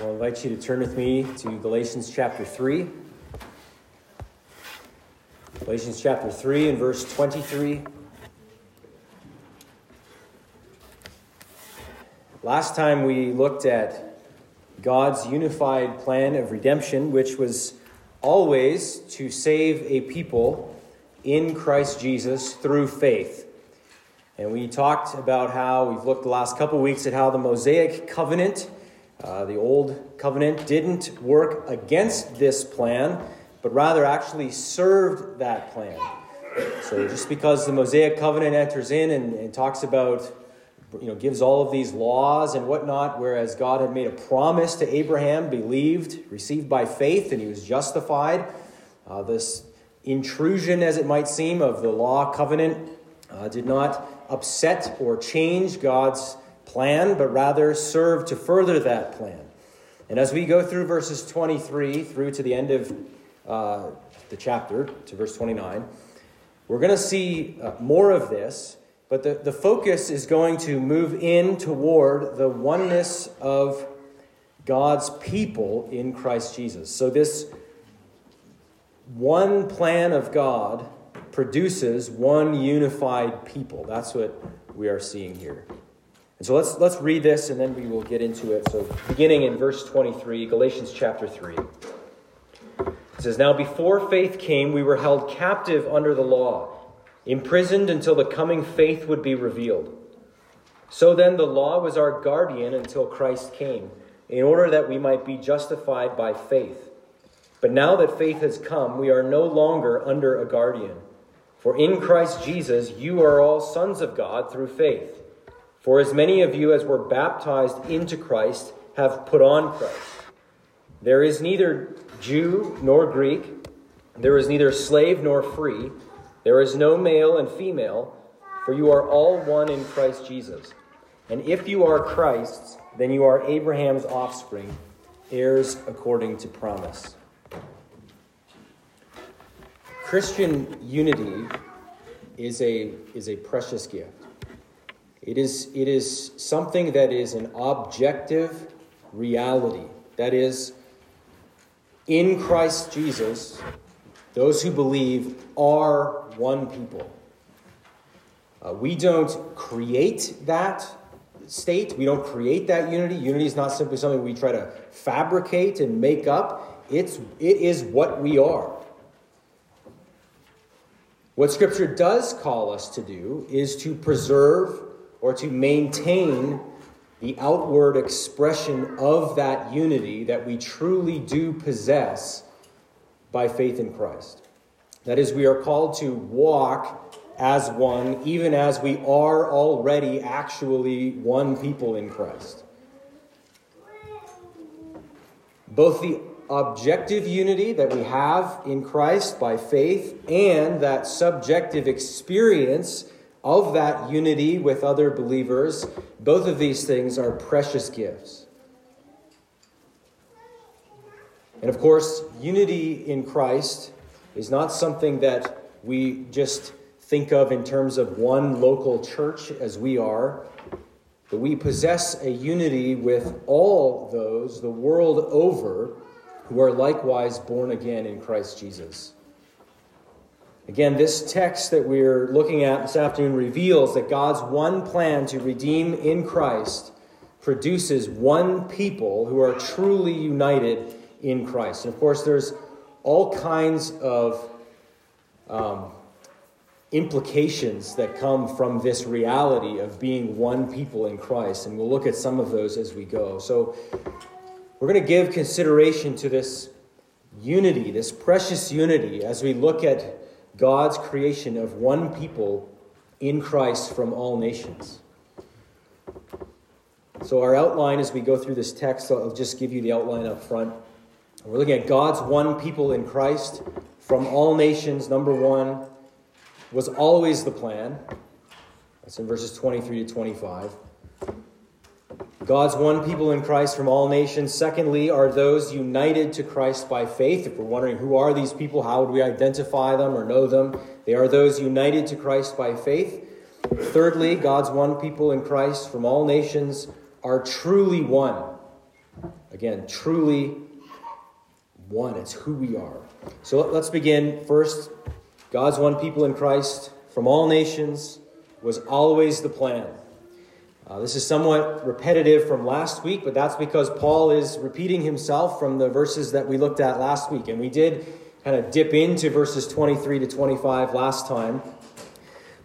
I'll invite you to turn with me to Galatians chapter 3. Galatians chapter 3 and verse 23. Last time we looked at God's unified plan of redemption, which was always to save a people in Christ Jesus through faith. And we talked about how we've looked the last couple weeks at how the Mosaic covenant, uh, the old covenant, didn't work against this plan, but rather actually served that plan. So just because the Mosaic covenant enters in and, and talks about, you know, gives all of these laws and whatnot, whereas God had made a promise to Abraham, believed, received by faith, and he was justified. Uh, this intrusion, as it might seem, of the law covenant uh, did not upset or change God's plan, but rather serve to further that plan. And as we go through verses 23 through to the end of uh, the chapter, to verse 29, we're going to see uh, more of this, but the, the focus is going to move in toward the oneness of God's people in Christ Jesus. So, this one plan of God produces one unified people. That's what we are seeing here. And so let's, let's read this and then we will get into it. So, beginning in verse 23, Galatians chapter 3. It says, Now before faith came, we were held captive under the law, imprisoned until the coming faith would be revealed. So then, the law was our guardian until Christ came, in order that we might be justified by faith. But now that faith has come, we are no longer under a guardian. For in Christ Jesus, you are all sons of God through faith. For as many of you as were baptized into Christ have put on Christ. There is neither Jew nor Greek, there is neither slave nor free, there is no male and female, for you are all one in Christ Jesus. And if you are Christ's, then you are Abraham's offspring, heirs according to promise. Christian unity is a, is a precious gift. It is, it is something that is an objective reality. That is, in Christ Jesus, those who believe are one people. Uh, we don't create that state, we don't create that unity. Unity is not simply something we try to fabricate and make up, it's, it is what we are. What Scripture does call us to do is to preserve or to maintain the outward expression of that unity that we truly do possess by faith in Christ. That is, we are called to walk as one, even as we are already actually one people in Christ. Both the objective unity that we have in Christ by faith and that subjective experience of that unity with other believers, both of these things are precious gifts. And of course, unity in Christ is not something that we just think of in terms of one local church as we are, but we possess a unity with all those the world over who are likewise born again in Christ Jesus. Again, this text that we're looking at this afternoon reveals that God's one plan to redeem in Christ produces one people who are truly united in Christ. And of course, there's all kinds of um, implications that come from this reality of being one people in Christ. And we'll look at some of those as we go. So, we're going to give consideration to this unity, this precious unity, as we look at God's creation of one people in Christ from all nations. So, our outline as we go through this text, I'll just give you the outline up front. We're looking at God's one people in Christ from all nations, number one, was always the plan. That's in verses 23 to 25. God's one people in Christ from all nations. Secondly, are those united to Christ by faith. If we're wondering who are these people, how would we identify them or know them? They are those united to Christ by faith. Thirdly, God's one people in Christ from all nations are truly one. Again, truly one. It's who we are. So let's begin. First, God's one people in Christ from all nations was always the plan. Uh, this is somewhat repetitive from last week, but that's because Paul is repeating himself from the verses that we looked at last week. And we did kind of dip into verses 23 to 25 last time.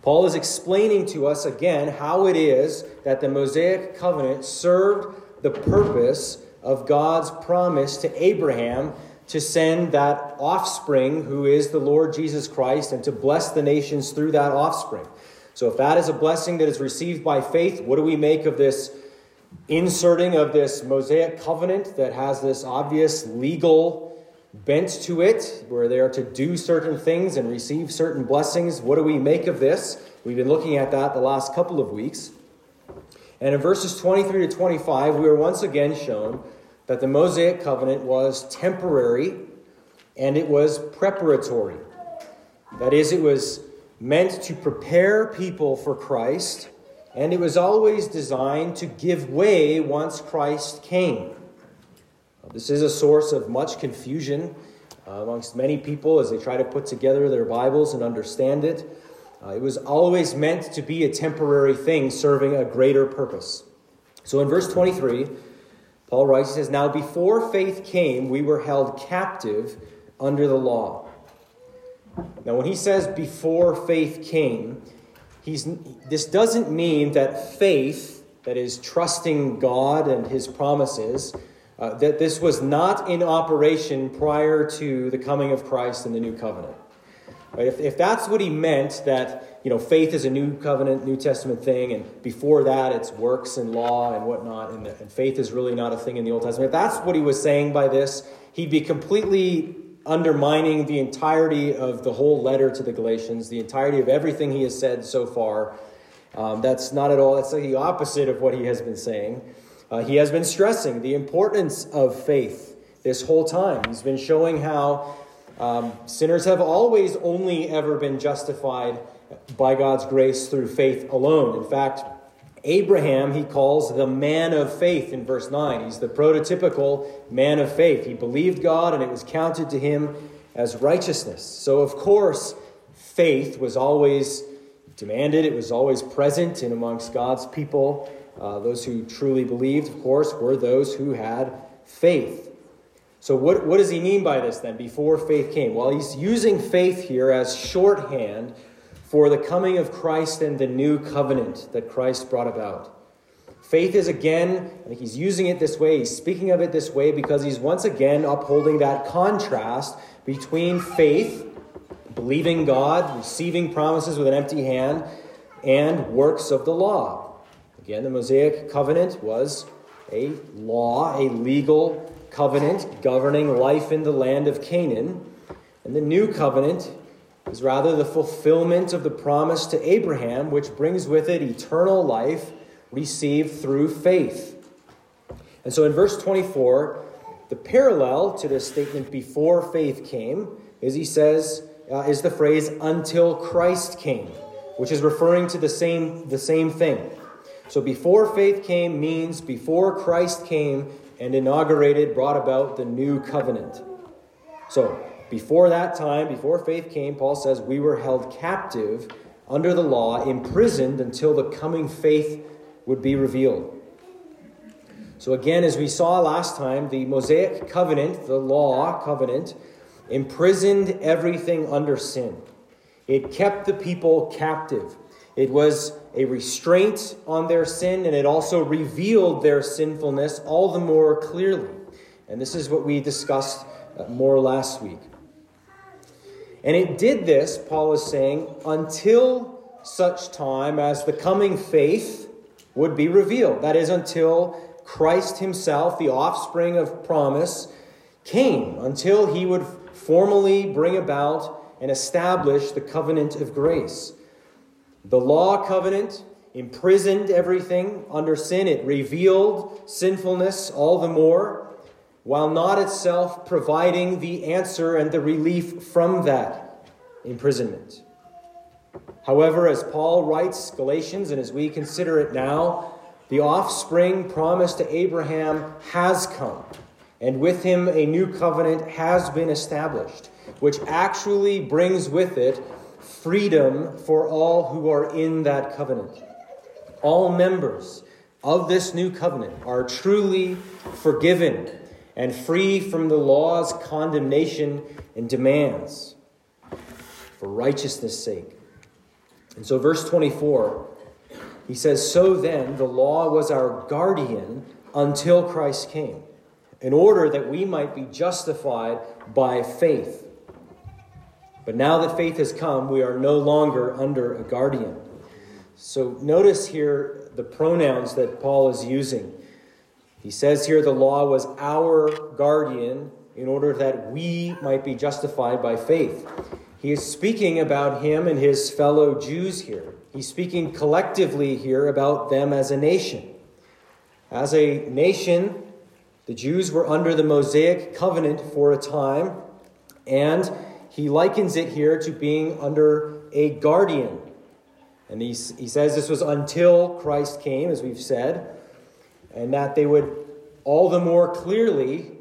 Paul is explaining to us again how it is that the Mosaic covenant served the purpose of God's promise to Abraham to send that offspring who is the Lord Jesus Christ and to bless the nations through that offspring. So, if that is a blessing that is received by faith, what do we make of this inserting of this Mosaic covenant that has this obvious legal bent to it, where they are to do certain things and receive certain blessings? What do we make of this? We've been looking at that the last couple of weeks. And in verses 23 to 25, we are once again shown that the Mosaic covenant was temporary and it was preparatory. That is, it was meant to prepare people for Christ, and it was always designed to give way once Christ came. This is a source of much confusion uh, amongst many people as they try to put together their Bibles and understand it. Uh, it was always meant to be a temporary thing serving a greater purpose. So in verse 23, Paul writes, he says, Now before faith came, we were held captive under the law. Now, when he says before faith came, he's, this doesn't mean that faith, that is trusting God and his promises, uh, that this was not in operation prior to the coming of Christ in the new covenant. Right? If, if that's what he meant, that you know faith is a new covenant, New Testament thing, and before that it's works and law and whatnot, and, and faith is really not a thing in the Old Testament. If that's what he was saying by this, he'd be completely undermining the entirety of the whole letter to the Galatians, the entirety of everything he has said so far. Um, that's not at all, that's the opposite of what he has been saying. Uh, he has been stressing the importance of faith this whole time. He's been showing how um, sinners have always only ever been justified by God's grace through faith alone. In fact, Abraham, he calls the man of faith in verse 9. He's the prototypical man of faith. He believed God and it was counted to him as righteousness. So, of course, faith was always demanded, it was always present in amongst God's people. Uh, those who truly believed, of course, were those who had faith. So, what, what does he mean by this then, before faith came? Well, he's using faith here as shorthand for the coming of Christ and the new covenant that Christ brought about. Faith is again, he's using it this way, he's speaking of it this way because he's once again upholding that contrast between faith, believing God, receiving promises with an empty hand, and works of the law. Again, the Mosaic covenant was a law, a legal covenant governing life in the land of Canaan. And the new covenant is rather the fulfillment of the promise to Abraham, which brings with it eternal life received through faith. And so in verse 24, the parallel to this statement before faith came is he says, uh, is the phrase until Christ came, which is referring to the same, the same thing. So before faith came means before Christ came and inaugurated, brought about the new covenant. So before that time, before faith came, Paul says, we were held captive under the law, imprisoned until the coming faith would be revealed. So, again, as we saw last time, the Mosaic covenant, the law covenant, imprisoned everything under sin. It kept the people captive. It was a restraint on their sin, and it also revealed their sinfulness all the more clearly. And this is what we discussed uh, more last week. And it did this, Paul is saying, until such time as the coming faith would be revealed. That is, until Christ himself, the offspring of promise, came, until he would formally bring about and establish the covenant of grace. The law covenant imprisoned everything under sin, it revealed sinfulness all the more while not itself providing the answer and the relief from that imprisonment. However, as Paul writes Galatians, and as we consider it now, The offspring promised to Abraham has come, and with him a new covenant has been established, which actually brings with it freedom for all who are in that covenant. All members of this new covenant are truly forgiven and free from the law's condemnation and demands for righteousness' sake. And so, verse 24, he says, So then, the law was our guardian until Christ came, in order that we might be justified by faith. But now that faith has come, we are no longer under a guardian. So, notice here the pronouns that Paul is using. He says here the law was our guardian in order that we might be justified by faith. He is speaking about him and his fellow Jews here. He's speaking collectively here about them as a nation. As a nation, the Jews were under the Mosaic covenant for a time, and he likens it here to being under a guardian. And he, he says this was until Christ came, as we've said, and that they would all the more clearly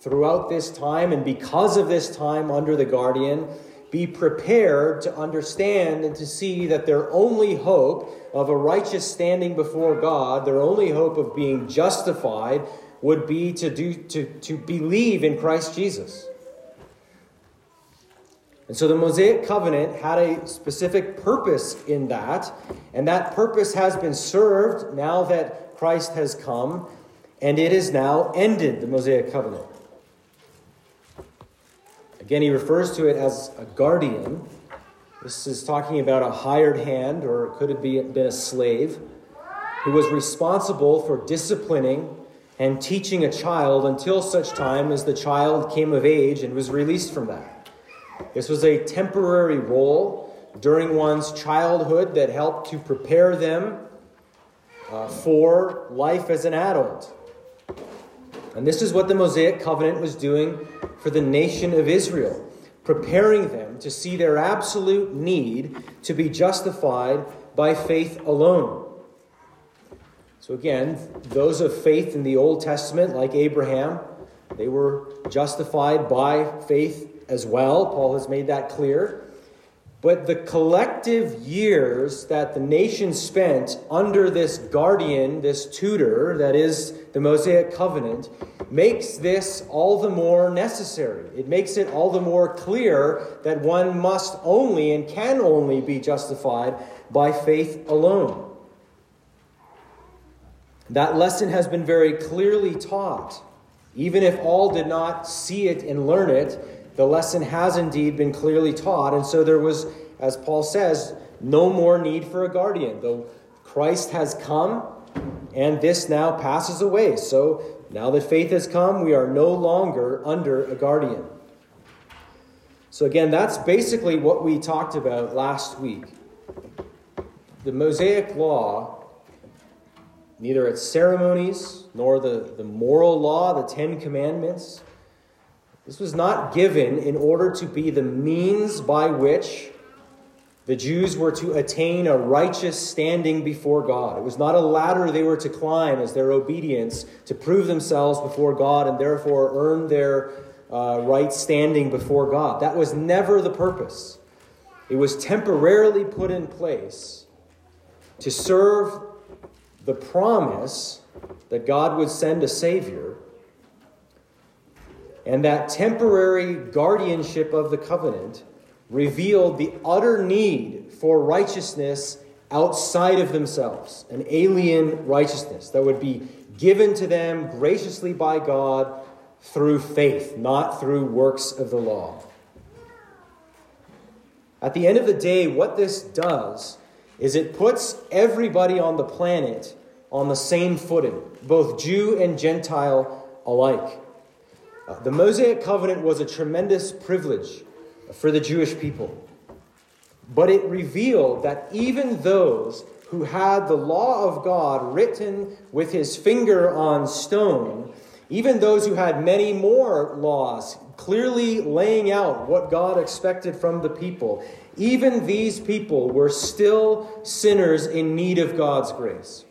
throughout this time and because of this time under the guardian be prepared to understand and to see that their only hope of a righteous standing before God, their only hope of being justified, would be to, do, to, to believe in Christ Jesus. And so the Mosaic covenant had a specific purpose in that, and that purpose has been served now that Christ has come, and it is now ended, the Mosaic covenant. Again, he refers to it as a guardian. This is talking about a hired hand, or could it be been a slave, who was responsible for disciplining and teaching a child until such time as the child came of age and was released from that. This was a temporary role during one's childhood that helped to prepare them uh, for life as an adult. And this is what the Mosaic covenant was doing for the nation of Israel, preparing them to see their absolute need to be justified by faith alone. So, again, those of faith in the Old Testament, like Abraham, they were justified by faith as well. Paul has made that clear. But the collective years that the nation spent under this guardian, this tutor, that is the Mosaic covenant, makes this all the more necessary. It makes it all the more clear that one must only and can only be justified by faith alone. That lesson has been very clearly taught. Even if all did not see it and learn it, the lesson has indeed been clearly taught. And so there was, as Paul says, no more need for a guardian. Though Christ has come, and this now passes away. So now that faith has come, we are no longer under a guardian. So, again, that's basically what we talked about last week. The Mosaic Law, neither its ceremonies nor the, the moral law, the Ten Commandments, this was not given in order to be the means by which the Jews were to attain a righteous standing before God. It was not a ladder they were to climb as their obedience to prove themselves before God and therefore earn their uh, right standing before God. That was never the purpose. It was temporarily put in place to serve the promise that God would send a Savior. And that temporary guardianship of the covenant revealed the utter need for righteousness outside of themselves, an alien righteousness that would be given to them graciously by God through faith, not through works of the law. At the end of the day, what this does is it puts everybody on the planet on the same footing, both Jew and Gentile alike. The Mosaic covenant was a tremendous privilege for the Jewish people. But it revealed that even those who had the law of God written with his finger on stone, even those who had many more laws clearly laying out what God expected from the people, even these people were still sinners in need of God's grace.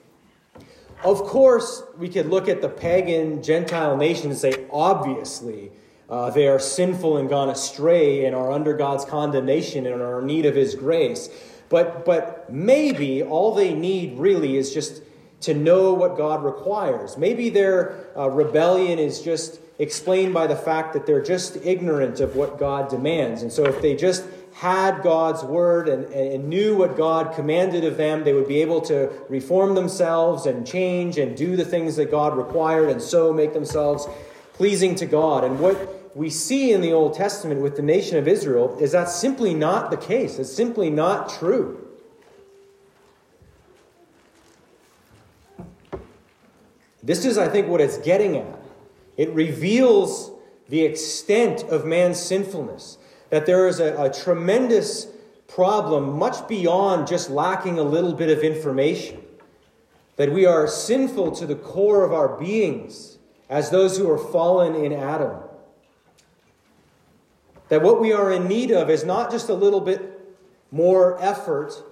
Of course, we could look at the pagan Gentile nations and say, obviously, uh, they are sinful and gone astray and are under God's condemnation and are in need of His grace. But, but maybe all they need really is just to know what God requires. Maybe their uh, rebellion is just explained by the fact that they're just ignorant of what God demands. And so if they just had God's word and, and knew what God commanded of them, they would be able to reform themselves and change and do the things that God required and so make themselves pleasing to God. And what we see in the Old Testament with the nation of Israel is that's simply not the case. It's simply not true. This is, I think, what it's getting at. It reveals the extent of man's sinfulness, that there is a, a tremendous problem much beyond just lacking a little bit of information, that we are sinful to the core of our beings as those who are fallen in Adam. That what we are in need of is not just a little bit more effort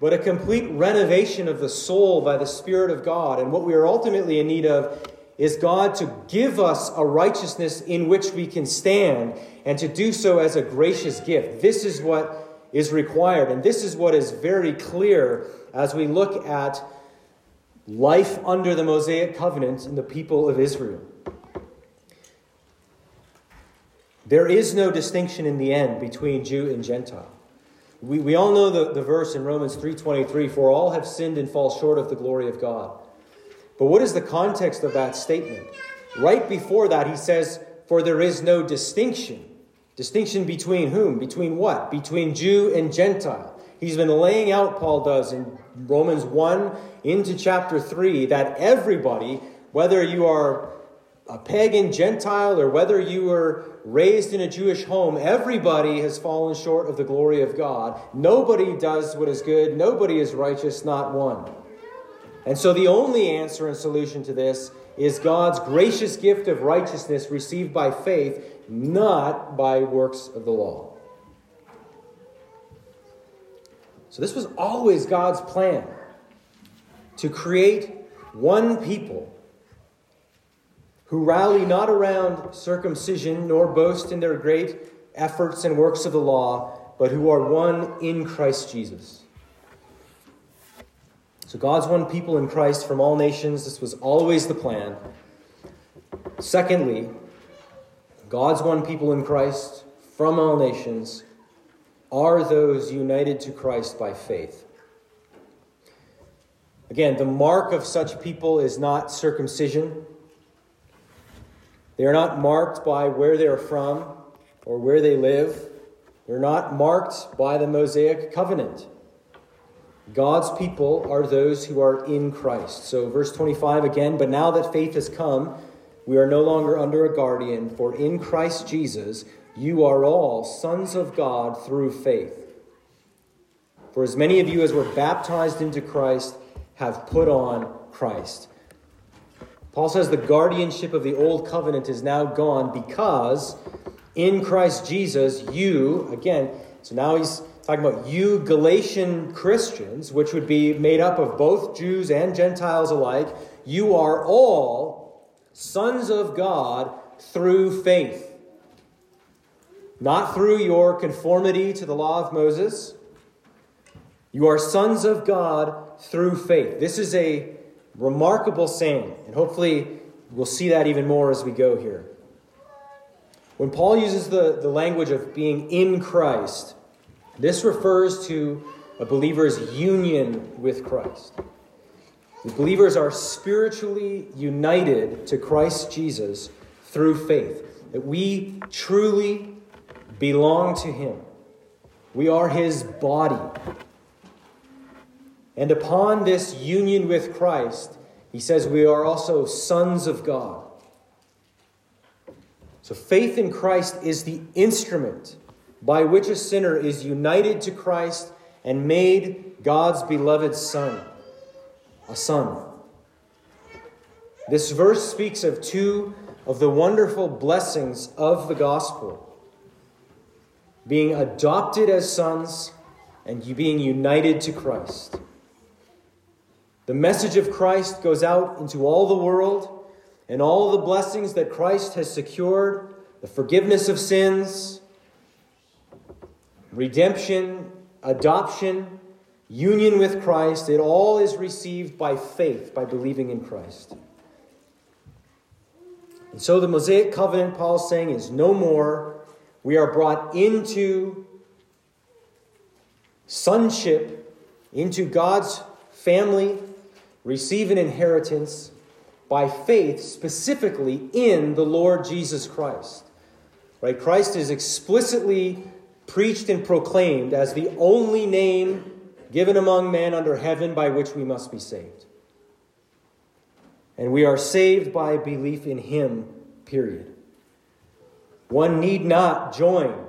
but a complete renovation of the soul by the Spirit of God. And what we are ultimately in need of is God to give us a righteousness in which we can stand and to do so as a gracious gift. This is what is required. And this is what is very clear as we look at life under the Mosaic covenant in the people of Israel. There is no distinction in the end between Jew and Gentile. We, we all know the, the verse in Romans 3.23, for all have sinned and fall short of the glory of God. But what is the context of that statement? Right before that, he says, for there is no distinction. Distinction between whom? Between what? Between Jew and Gentile. He's been laying out, Paul does, in Romans 1 into chapter 3, that everybody, whether you are a pagan Gentile or whether you were raised in a Jewish home, everybody has fallen short of the glory of God. Nobody does what is good, nobody is righteous, not one. And so the only answer and solution to this is God's gracious gift of righteousness received by faith, not by works of the law. So this was always God's plan to create one people who rally not around circumcision nor boast in their great efforts and works of the law, but who are one in Christ Jesus. So God's one people in Christ from all nations. This was always the plan. Secondly, God's one people in Christ from all nations are those united to Christ by faith. Again, the mark of such people is not circumcision they are not marked by where they are from or where they live. They're not marked by the Mosaic covenant. God's people are those who are in Christ. So, verse 25 again, but now that faith has come, we are no longer under a guardian, for in Christ Jesus you are all sons of God through faith. For as many of you as were baptized into Christ have put on Christ. Paul says the guardianship of the old covenant is now gone because in Christ Jesus, you, again, so now he's talking about you Galatian Christians, which would be made up of both Jews and Gentiles alike, you are all sons of God through faith. Not through your conformity to the law of Moses. You are sons of God through faith. This is a Remarkable saying. And hopefully we'll see that even more as we go here. When Paul uses the, the language of being in Christ, this refers to a believer's union with Christ. The believers are spiritually united to Christ Jesus through faith, that we truly belong to Him. We are His body. And upon this union with Christ, he says we are also sons of God. So faith in Christ is the instrument by which a sinner is united to Christ and made God's beloved son, a son. This verse speaks of two of the wonderful blessings of the gospel being adopted as sons and being united to Christ. The message of Christ goes out into all the world, and all the blessings that Christ has secured the forgiveness of sins, redemption, adoption, union with Christ it all is received by faith, by believing in Christ. And so the Mosaic covenant, Paul's saying, is no more. We are brought into sonship, into God's family, receive an inheritance by faith, specifically in the Lord Jesus Christ. Right? Christ is explicitly preached and proclaimed as the only name given among men under heaven by which we must be saved. And we are saved by belief in Him, period. One need not join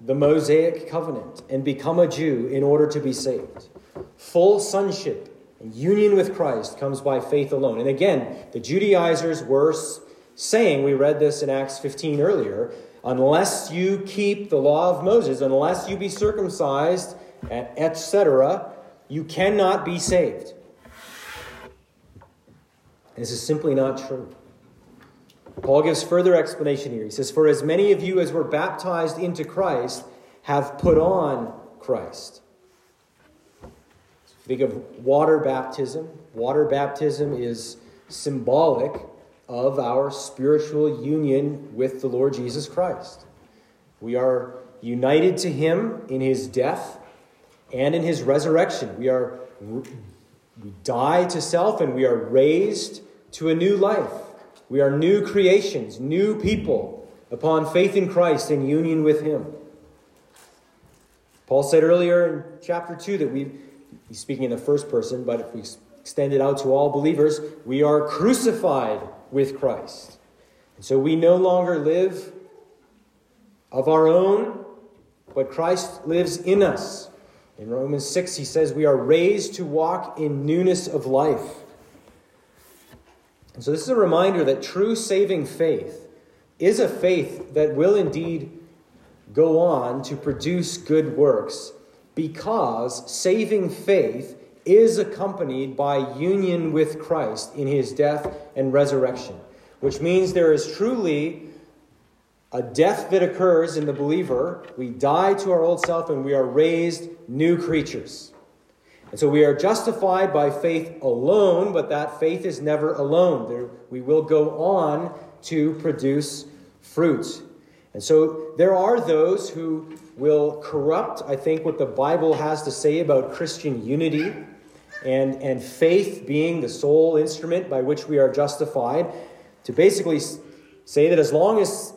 the Mosaic covenant and become a Jew in order to be saved. Full sonship and union with Christ comes by faith alone. And again, the Judaizers were saying, we read this in Acts 15 earlier, unless you keep the law of Moses, unless you be circumcised, etc., you cannot be saved. This is simply not true. Paul gives further explanation here. He says, For as many of you as were baptized into Christ have put on Christ. Think of water baptism. Water baptism is symbolic of our spiritual union with the Lord Jesus Christ. We are united to him in his death and in his resurrection. We are we die to self and we are raised to a new life. We are new creations, new people upon faith in Christ and union with him. Paul said earlier in chapter 2 that we he's speaking in the first person, but if we extend it out to all believers, we are crucified with Christ. And so we no longer live of our own, but Christ lives in us. In Romans 6, he says, We are raised to walk in newness of life. And so, this is a reminder that true saving faith is a faith that will indeed go on to produce good works because saving faith is accompanied by union with Christ in his death and resurrection, which means there is truly a death that occurs in the believer. We die to our old self and we are raised new creatures. And so we are justified by faith alone, but that faith is never alone. There, we will go on to produce fruit. And so there are those who will corrupt, I think, what the Bible has to say about Christian unity and, and faith being the sole instrument by which we are justified, to basically say that as long as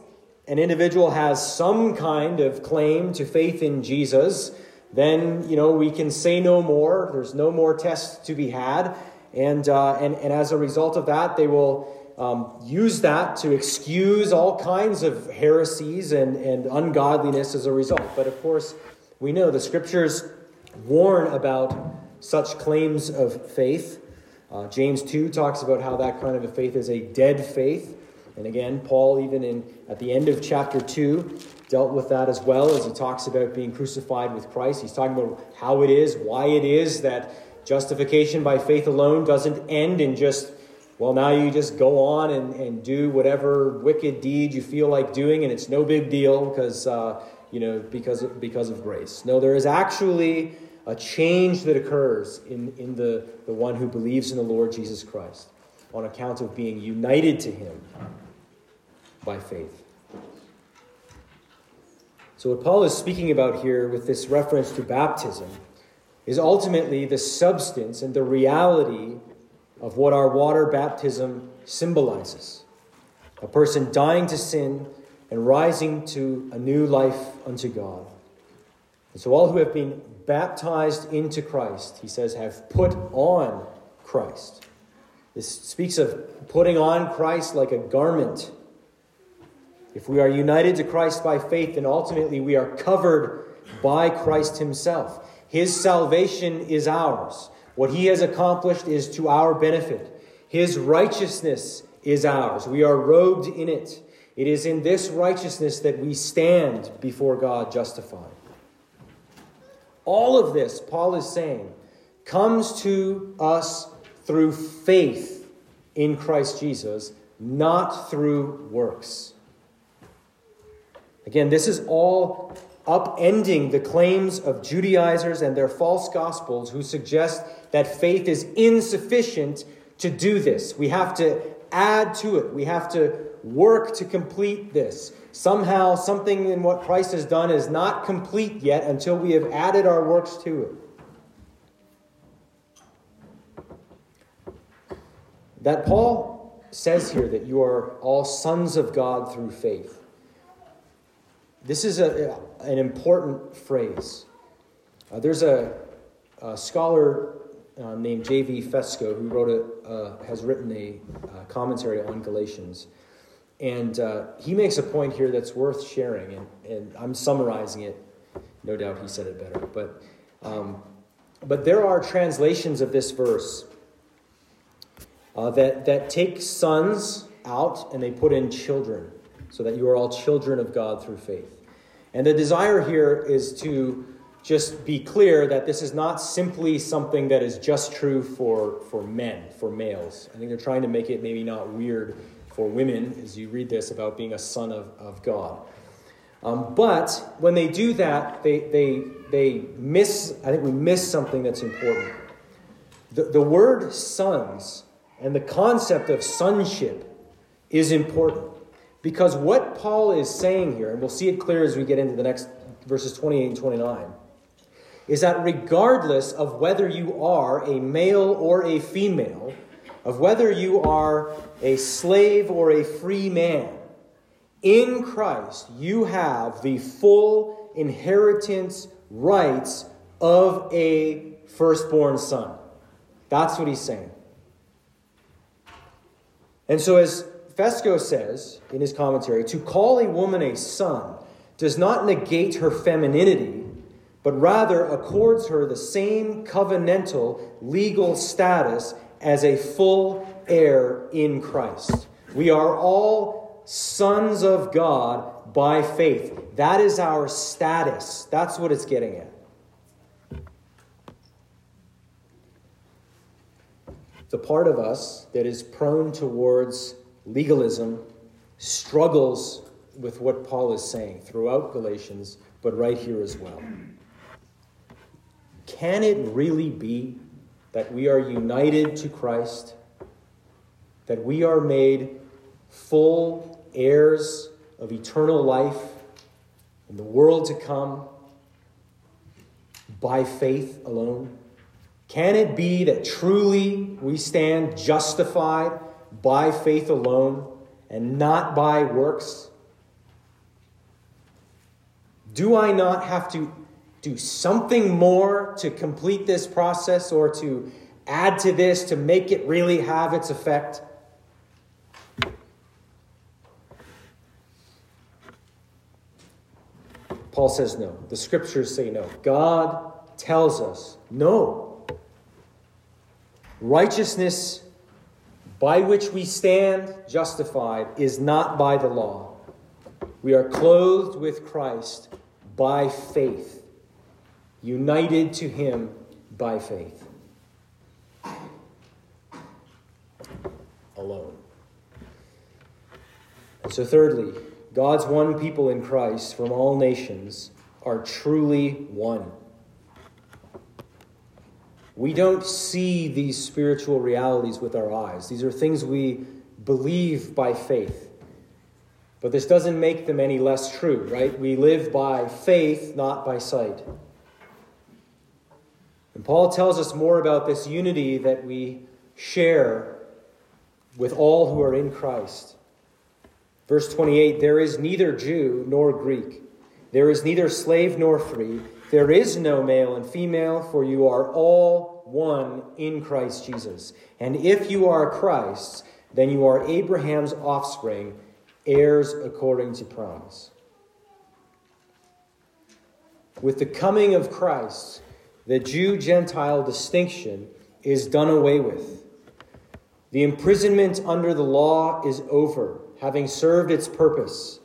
an individual has some kind of claim to faith in Jesus, then you know we can say no more. There's no more tests to be had, and uh, and and as a result of that, they will um, use that to excuse all kinds of heresies and and ungodliness as a result. But of course, we know the scriptures warn about such claims of faith. Uh, James 2 talks about how that kind of a faith is a dead faith. And again, Paul, even in, at the end of chapter 2, dealt with that as well as he talks about being crucified with Christ. He's talking about how it is, why it is that justification by faith alone doesn't end in just, well, now you just go on and, and do whatever wicked deed you feel like doing, and it's no big deal because, uh, you know, because, because of grace. No, there is actually a change that occurs in, in the, the one who believes in the Lord Jesus Christ on account of being united to him by faith. So, what Paul is speaking about here with this reference to baptism is ultimately the substance and the reality of what our water baptism symbolizes a person dying to sin and rising to a new life unto God. And so, all who have been baptized into Christ, he says, have put on Christ. This speaks of putting on Christ like a garment. If we are united to Christ by faith, then ultimately we are covered by Christ Himself. His salvation is ours. What He has accomplished is to our benefit. His righteousness is ours. We are robed in it. It is in this righteousness that we stand before God justified. All of this, Paul is saying, comes to us through faith in Christ Jesus, not through works. Again, this is all upending the claims of Judaizers and their false gospels who suggest that faith is insufficient to do this. We have to add to it, we have to work to complete this. Somehow, something in what Christ has done is not complete yet until we have added our works to it. That Paul says here that you are all sons of God through faith. This is a, an important phrase. Uh, there's a, a scholar uh, named J.V. Fesko who wrote a, uh, has written a uh, commentary on Galatians. And uh, he makes a point here that's worth sharing, and, and I'm summarizing it. No doubt he said it better. But, um, but there are translations of this verse uh, that, that take sons out and they put in children, so that you are all children of God through faith. And the desire here is to just be clear that this is not simply something that is just true for, for men, for males. I think they're trying to make it maybe not weird for women as you read this about being a son of, of God. Um, but when they do that, they, they, they miss, I think we miss something that's important. The, the word sons and the concept of sonship is important because what Paul is saying here, and we'll see it clear as we get into the next verses 28 and 29, is that regardless of whether you are a male or a female, of whether you are a slave or a free man, in Christ you have the full inheritance rights of a firstborn son. That's what he's saying. And so, as Fesko says in his commentary, to call a woman a son does not negate her femininity, but rather accords her the same covenantal legal status as a full heir in Christ. We are all sons of God by faith. That is our status. That's what it's getting at. The part of us that is prone towards legalism struggles with what Paul is saying throughout Galatians, but right here as well. Can it really be that we are united to Christ, that we are made full heirs of eternal life in the world to come by faith alone? Can it be that truly we stand justified by faith alone and not by works? Do I not have to do something more to complete this process or to add to this to make it really have its effect? Paul says no. The scriptures say no. God tells us no. Righteousness by which we stand justified is not by the law. We are clothed with Christ by faith united to him by faith. Alone. And so, thirdly, God's one people in Christ from all nations are truly one. We don't see these spiritual realities with our eyes. These are things we believe by faith. But this doesn't make them any less true, right? We live by faith, not by sight. And Paul tells us more about this unity that we share with all who are in Christ. Verse 28 There is neither Jew nor Greek, there is neither slave nor free, there is no male and female, for you are all one in Christ Jesus. And if you are Christ's, then you are Abraham's offspring, heirs according to promise. With the coming of Christ, the Jew Gentile distinction is done away with. The imprisonment under the law is over, having served its purpose.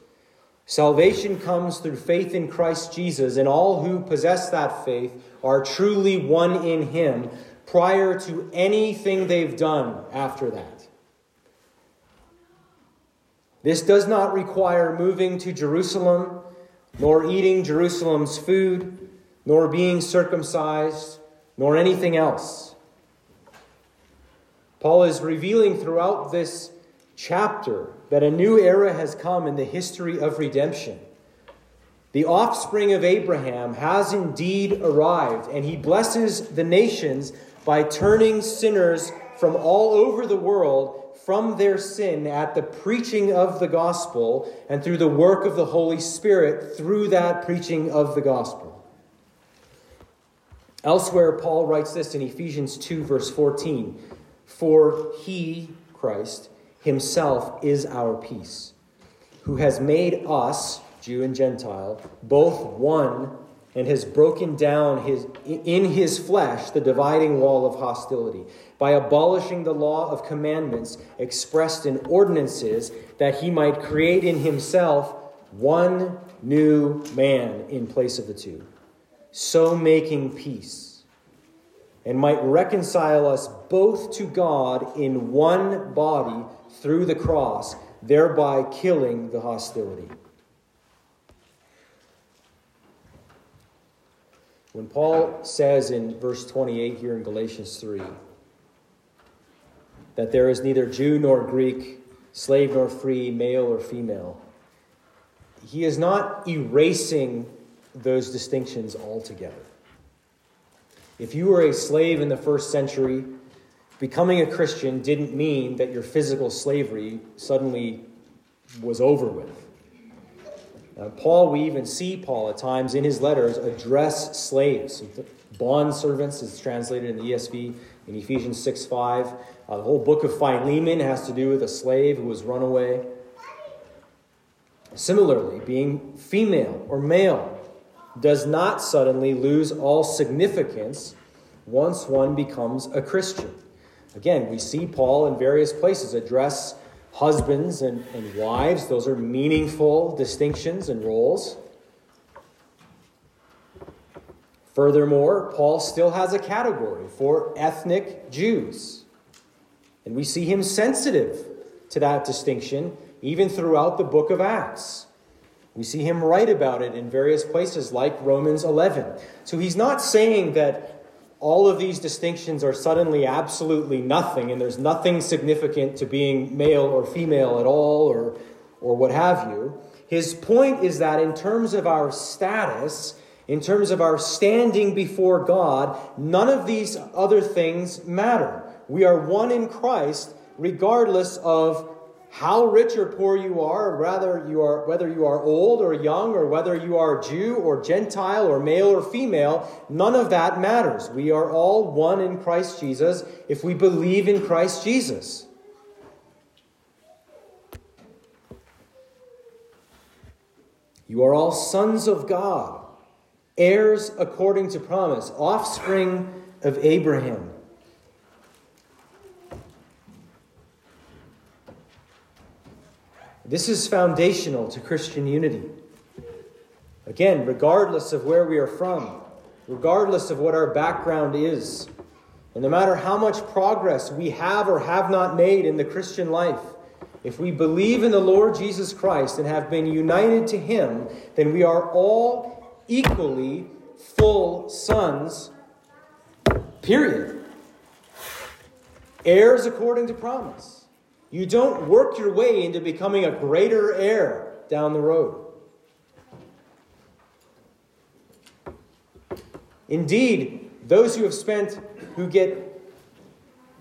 Salvation comes through faith in Christ Jesus, and all who possess that faith are truly one in Him, prior to anything they've done after that. This does not require moving to Jerusalem, nor eating Jerusalem's food, nor being circumcised, nor anything else. Paul is revealing throughout this chapter that a new era has come in the history of redemption. The offspring of Abraham has indeed arrived, and he blesses the nations by turning sinners from all over the world from their sin at the preaching of the gospel and through the work of the Holy Spirit through that preaching of the gospel. Elsewhere, Paul writes this in Ephesians 2, verse 14 For he, Christ, himself is our peace, who has made us Jew and Gentile, both one, and has broken down his, in his flesh the dividing wall of hostility by abolishing the law of commandments expressed in ordinances, that he might create in himself one new man in place of the two, so making peace, and might reconcile us both to God in one body through the cross, thereby killing the hostility. When Paul says in verse 28 here in Galatians 3 that there is neither Jew nor Greek, slave nor free, male or female, he is not erasing those distinctions altogether. If you were a slave in the first century, becoming a Christian didn't mean that your physical slavery suddenly was over with. Uh, Paul, we even see Paul at times in his letters address slaves. Bond servants is translated in the ESV in Ephesians 6 5. Uh, the whole book of Philemon has to do with a slave who was run away. Similarly, being female or male does not suddenly lose all significance once one becomes a Christian. Again, we see Paul in various places address husbands and, and wives. Those are meaningful distinctions and roles. Furthermore, Paul still has a category for ethnic Jews. And we see him sensitive to that distinction even throughout the book of Acts. We see him write about it in various places, like Romans 11. So he's not saying that all of these distinctions are suddenly absolutely nothing, and there's nothing significant to being male or female at all, or, or what have you. His point is that in terms of our status, in terms of our standing before God, none of these other things matter. We are one in Christ, regardless of how rich or poor you are, rather you are whether you are old or young, or whether you are Jew or Gentile or male or female, none of that matters. We are all one in Christ Jesus if we believe in Christ Jesus. You are all sons of God, heirs according to promise, offspring of Abraham. This is foundational to Christian unity. Again, regardless of where we are from, regardless of what our background is, and no matter how much progress we have or have not made in the Christian life, if we believe in the Lord Jesus Christ and have been united to Him, then we are all equally full sons, period. Heirs according to promise. You don't work your way into becoming a greater heir down the road. Indeed, those who have spent, who get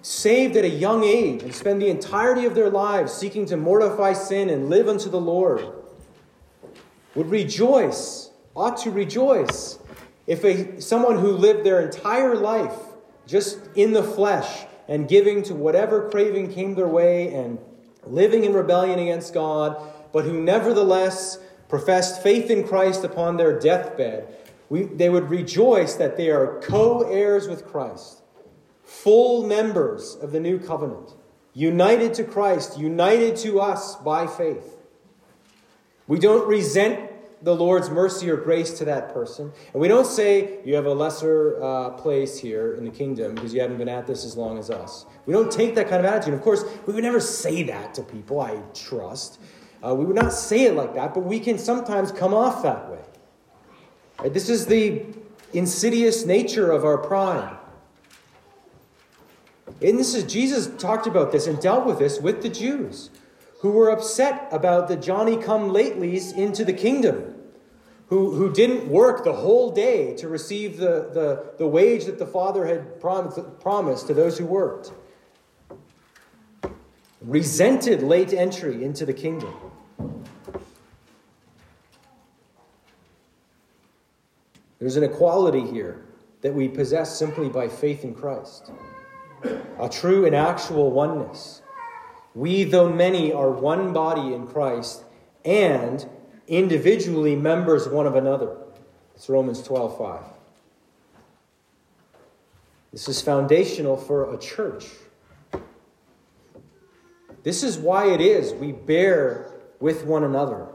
saved at a young age and spend the entirety of their lives seeking to mortify sin and live unto the Lord, would rejoice, ought to rejoice, if a, someone who lived their entire life just in the flesh and giving to whatever craving came their way and living in rebellion against God, but who nevertheless professed faith in Christ upon their deathbed, we, they would rejoice that they are co heirs with Christ, full members of the new covenant, united to Christ, united to us by faith. We don't resent the Lord's mercy or grace to that person. And we don't say you have a lesser uh, place here in the kingdom because you haven't been at this as long as us. We don't take that kind of attitude. Of course, we would never say that to people, I trust. Uh, we would not say it like that, but we can sometimes come off that way. Right? This is the insidious nature of our pride. And this is Jesus talked about this and dealt with this with the Jews who were upset about the Johnny come latelys into the kingdom, who, who didn't work the whole day to receive the, the, the wage that the Father had promised, promised to those who worked, resented late entry into the kingdom. There's an equality here that we possess simply by faith in Christ, a true and actual oneness. We, though many, are one body in Christ and individually members one of another. It's Romans 12 5. This is foundational for a church. This is why it is we bear with one another,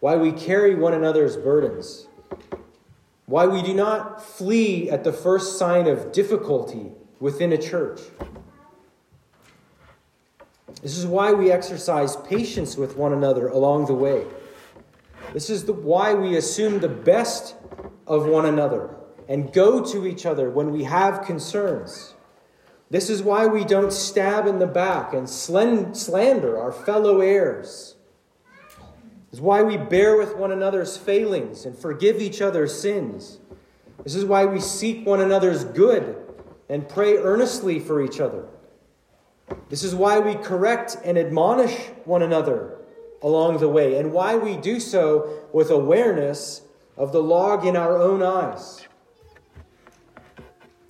why we carry one another's burdens, why we do not flee at the first sign of difficulty within a church. This is why we exercise patience with one another along the way. This is the, why we assume the best of one another and go to each other when we have concerns. This is why we don't stab in the back and slander our fellow heirs. This is why we bear with one another's failings and forgive each other's sins. This is why we seek one another's good and pray earnestly for each other. This is why we correct and admonish one another along the way, and why we do so with awareness of the log in our own eyes.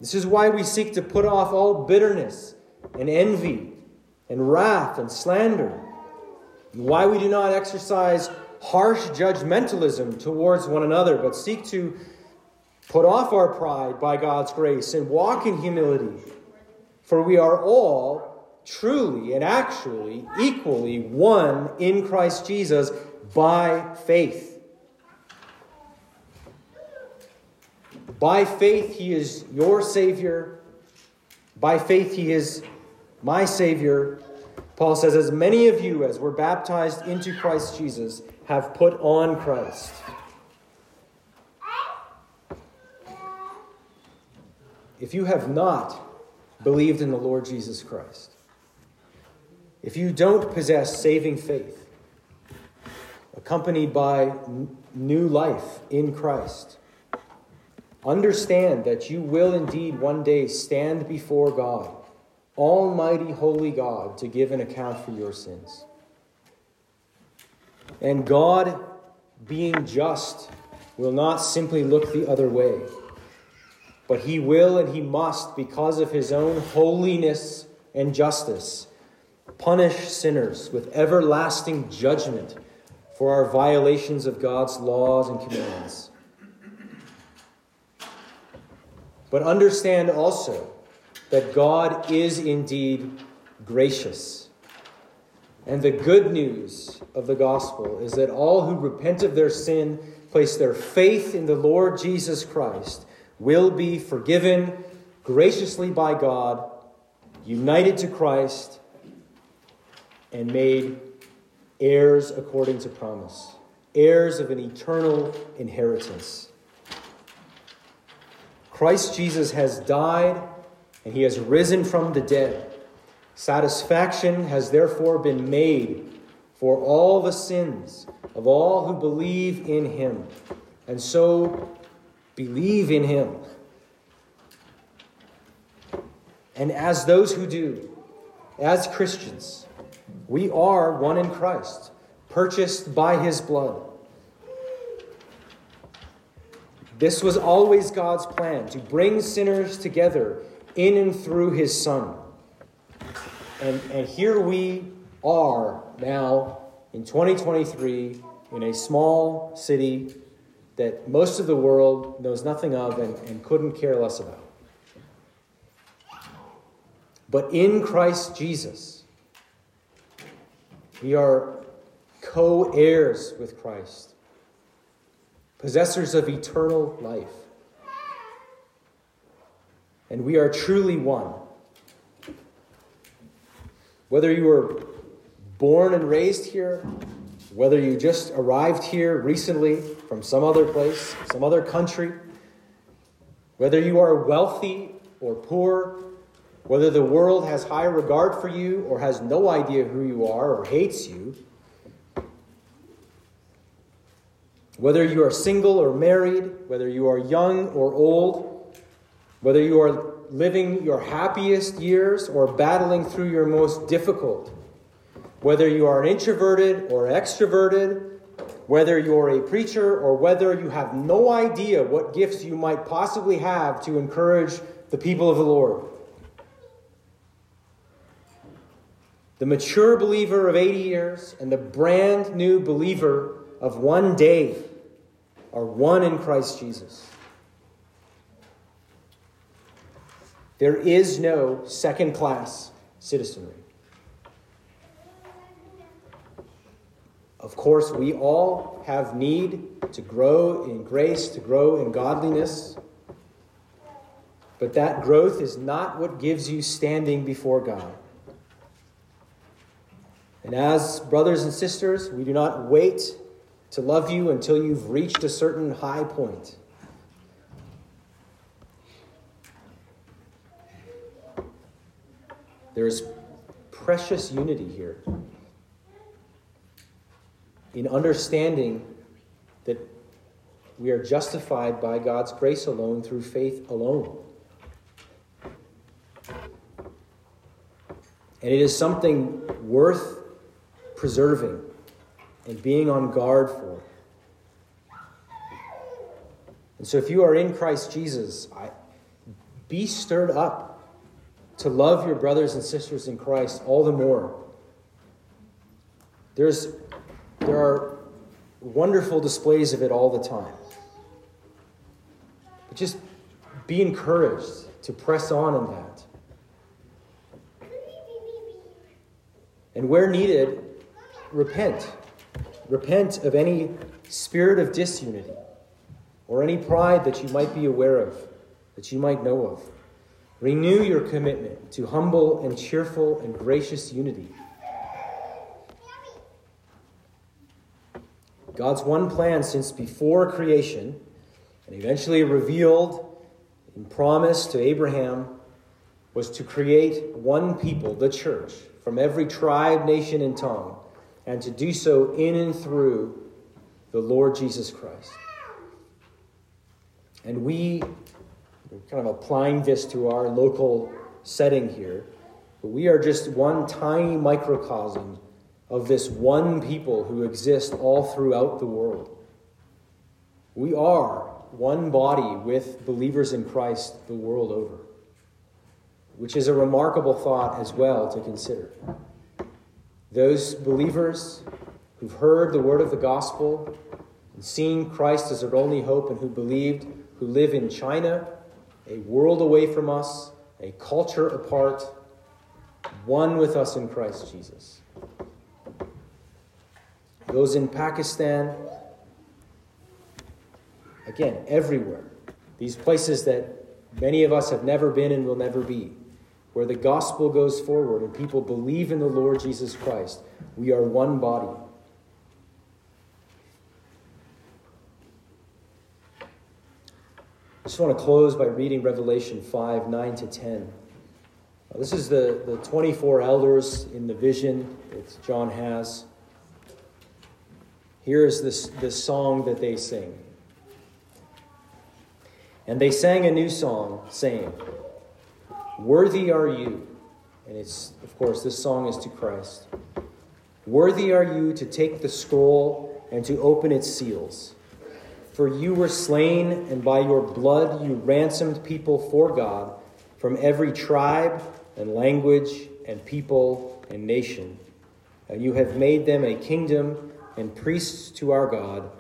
This is why we seek to put off all bitterness and envy and wrath and slander. And why we do not exercise harsh judgmentalism towards one another, but seek to put off our pride by God's grace and walk in humility. For we are all truly and actually equally one in Christ Jesus by faith. By faith, He is your Savior. By faith, He is my Savior. Paul says, As many of you as were baptized into Christ Jesus have put on Christ. If you have not believed in the Lord Jesus Christ, if you don't possess saving faith, accompanied by new life in Christ, understand that you will indeed one day stand before God, Almighty Holy God, to give an account for your sins. And God, being just, will not simply look the other way, but He will and He must, because of His own holiness and justice, punish sinners with everlasting judgment for our violations of God's laws and commands. But understand also that God is indeed gracious. And the good news of the gospel is that all who repent of their sin, place their faith in the Lord Jesus Christ, will be forgiven graciously by God, united to Christ, and made heirs according to promise, heirs of an eternal inheritance. Christ Jesus has died and he has risen from the dead. Satisfaction has therefore been made for all the sins of all who believe in him. And so believe in him. And as those who do, as Christians, we are one in Christ, purchased by his blood. This was always God's plan to bring sinners together in and through his Son. And, and here we are now in 2023 in a small city that most of the world knows nothing of and, and couldn't care less about. But in Christ Jesus, we are co heirs with Christ, possessors of eternal life. And we are truly one. Whether you were born and raised here, whether you just arrived here recently from some other place, some other country, whether you are wealthy or poor, whether the world has high regard for you or has no idea who you are or hates you, whether you are single or married, whether you are young or old, whether you are living your happiest years or battling through your most difficult, whether you are introverted or extroverted, whether you're a preacher or whether you have no idea what gifts you might possibly have to encourage the people of the Lord. The mature believer of 80 years and the brand new believer of one day are one in Christ Jesus. There is no second class citizenry. Of course, we all have need to grow in grace, to grow in godliness. But that growth is not what gives you standing before God. And as brothers and sisters, we do not wait to love you until you've reached a certain high point. There's precious unity here in understanding that we are justified by God's grace alone through faith alone. And it is something worth preserving and being on guard for. And so, if you are in Christ Jesus, I, be stirred up to love your brothers and sisters in Christ all the more. There's, there are wonderful displays of it all the time. But just be encouraged to press on in that. And where needed, repent. Repent of any spirit of disunity or any pride that you might be aware of, that you might know of. Renew your commitment to humble and cheerful and gracious unity. God's one plan since before creation, and eventually revealed in promise to Abraham, was to create one people, the church, from every tribe, nation, and tongue, and to do so in and through the Lord Jesus Christ. And we kind of applying this to our local setting here. But we are just one tiny microcosm of this one people who exist all throughout the world. We are one body with believers in Christ the world over, which is a remarkable thought as well to consider. Those believers who've heard the word of the gospel and seen Christ as their only hope and who believed, who live in China a world away from us, a culture apart, one with us in Christ Jesus. Those in Pakistan, again, everywhere. These places that many of us have never been and will never be, where the gospel goes forward and people believe in the Lord Jesus Christ. We are one body. I just want to close by reading Revelation 5 9 to 10. this is the, the 24 elders in the vision that John has. Here is this, this song that they sing. And they sang a new song, saying, Worthy are you. And it's, of course, this song is to Christ. Worthy are you to take the scroll and to open its seals. For you were slain, and by your blood you ransomed people for God from every tribe and language and people and nation. And you have made them a kingdom and priests to our God,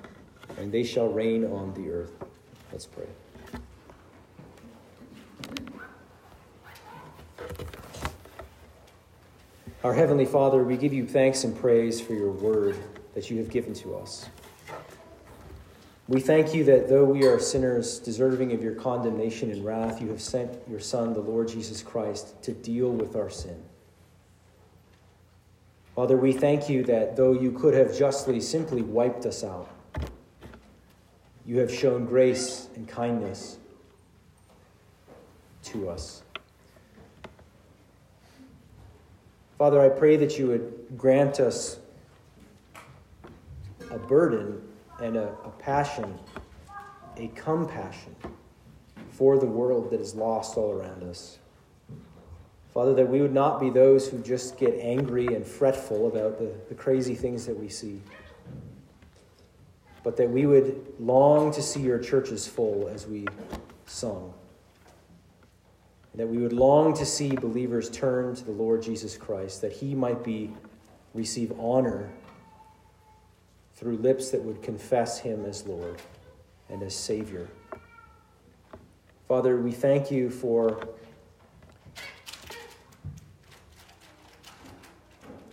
and they shall reign on the earth. Let's pray. Our Heavenly Father, we give you thanks and praise for your word. that you have given to us. We thank you that though we are sinners deserving of your condemnation and wrath, you have sent your Son, the Lord Jesus Christ, to deal with our sin. Father, we thank you that though you could have justly simply wiped us out, you have shown grace and kindness to us. Father, I pray that you would grant us a burden and a, a passion, a compassion for the world that is lost all around us. Father, that we would not be those who just get angry and fretful about the, the crazy things that we see, but that we would long to see your churches full as we sung. That we would long to see believers turn to the Lord Jesus Christ, that he might be receive honor through lips that would confess him as Lord and as Savior. Father, we thank you for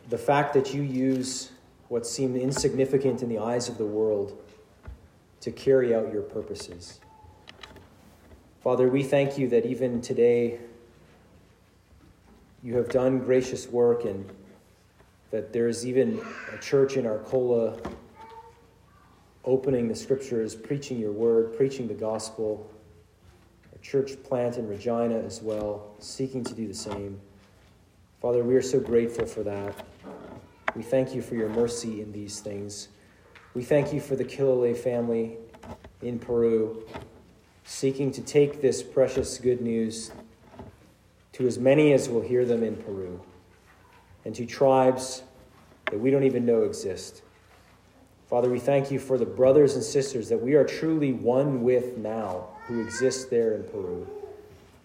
the fact that you use what seemed insignificant in the eyes of the world to carry out your purposes. Father, we thank you that even today you have done gracious work and that there is even a church in Arcola opening the scriptures, preaching your word, preaching the gospel. A church plant in Regina as well, seeking to do the same. Father, we are so grateful for that. We thank you for your mercy in these things. We thank you for the Kilole family in Peru, seeking to take this precious good news to as many as will hear them in Peru, and to tribes that we don't even know exist. Father, we thank you for the brothers and sisters that we are truly one with now who exist there in Peru.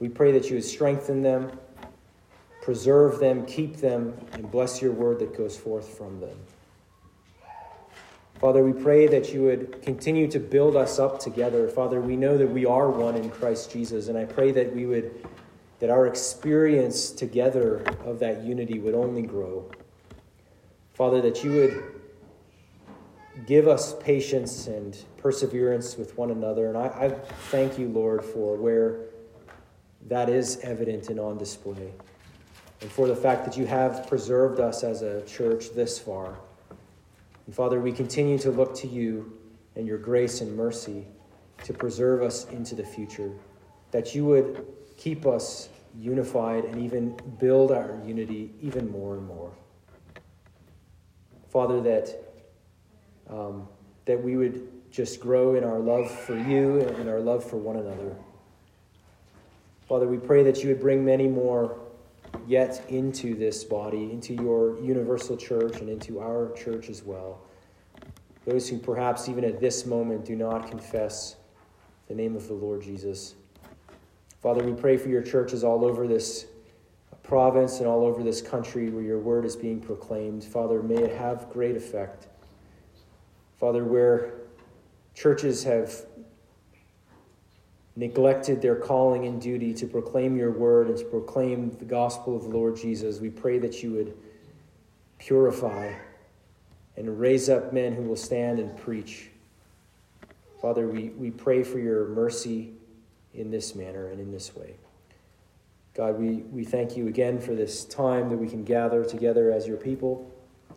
We pray that you would strengthen them, preserve them, keep them, and bless your word that goes forth from them. Father, we pray that you would continue to build us up together. Father, we know that we are one in Christ Jesus, and I pray that we would that our experience together of that unity would only grow. Father, that you would give us patience and perseverance with one another. And I, I, thank you, Lord, for where that is evident and on display. And for the fact that you have preserved us as a church this far. And Father, we continue to look to you and your grace and mercy to preserve us into the future. That you would keep us unified and even build our unity even more and more. Father, that um, that we would just grow in our love for you and our love for one another. Father, we pray that you would bring many more yet into this body, into your universal church, and into our church as well. Those who perhaps even at this moment do not confess the name of the Lord Jesus. Father, we pray for your churches all over this province and all over this country where your word is being proclaimed. Father, may it have great effect. Father, where churches have neglected their calling and duty to proclaim your word and to proclaim the gospel of the Lord Jesus, we pray that you would purify and raise up men who will stand and preach. Father, we, we pray for your mercy in this manner and in this way. God, we, we thank you again for this time that we can gather together as your people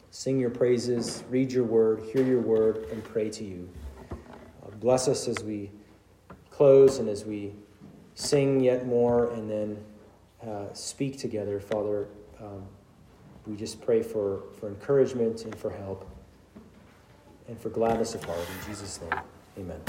sing your praises, read your word, hear your word, and pray to you. Uh, bless us as we close and as we sing yet more and then uh, speak together, Father. Um, we just pray for, for encouragement and for help and for gladness of heart. In Jesus' name, amen.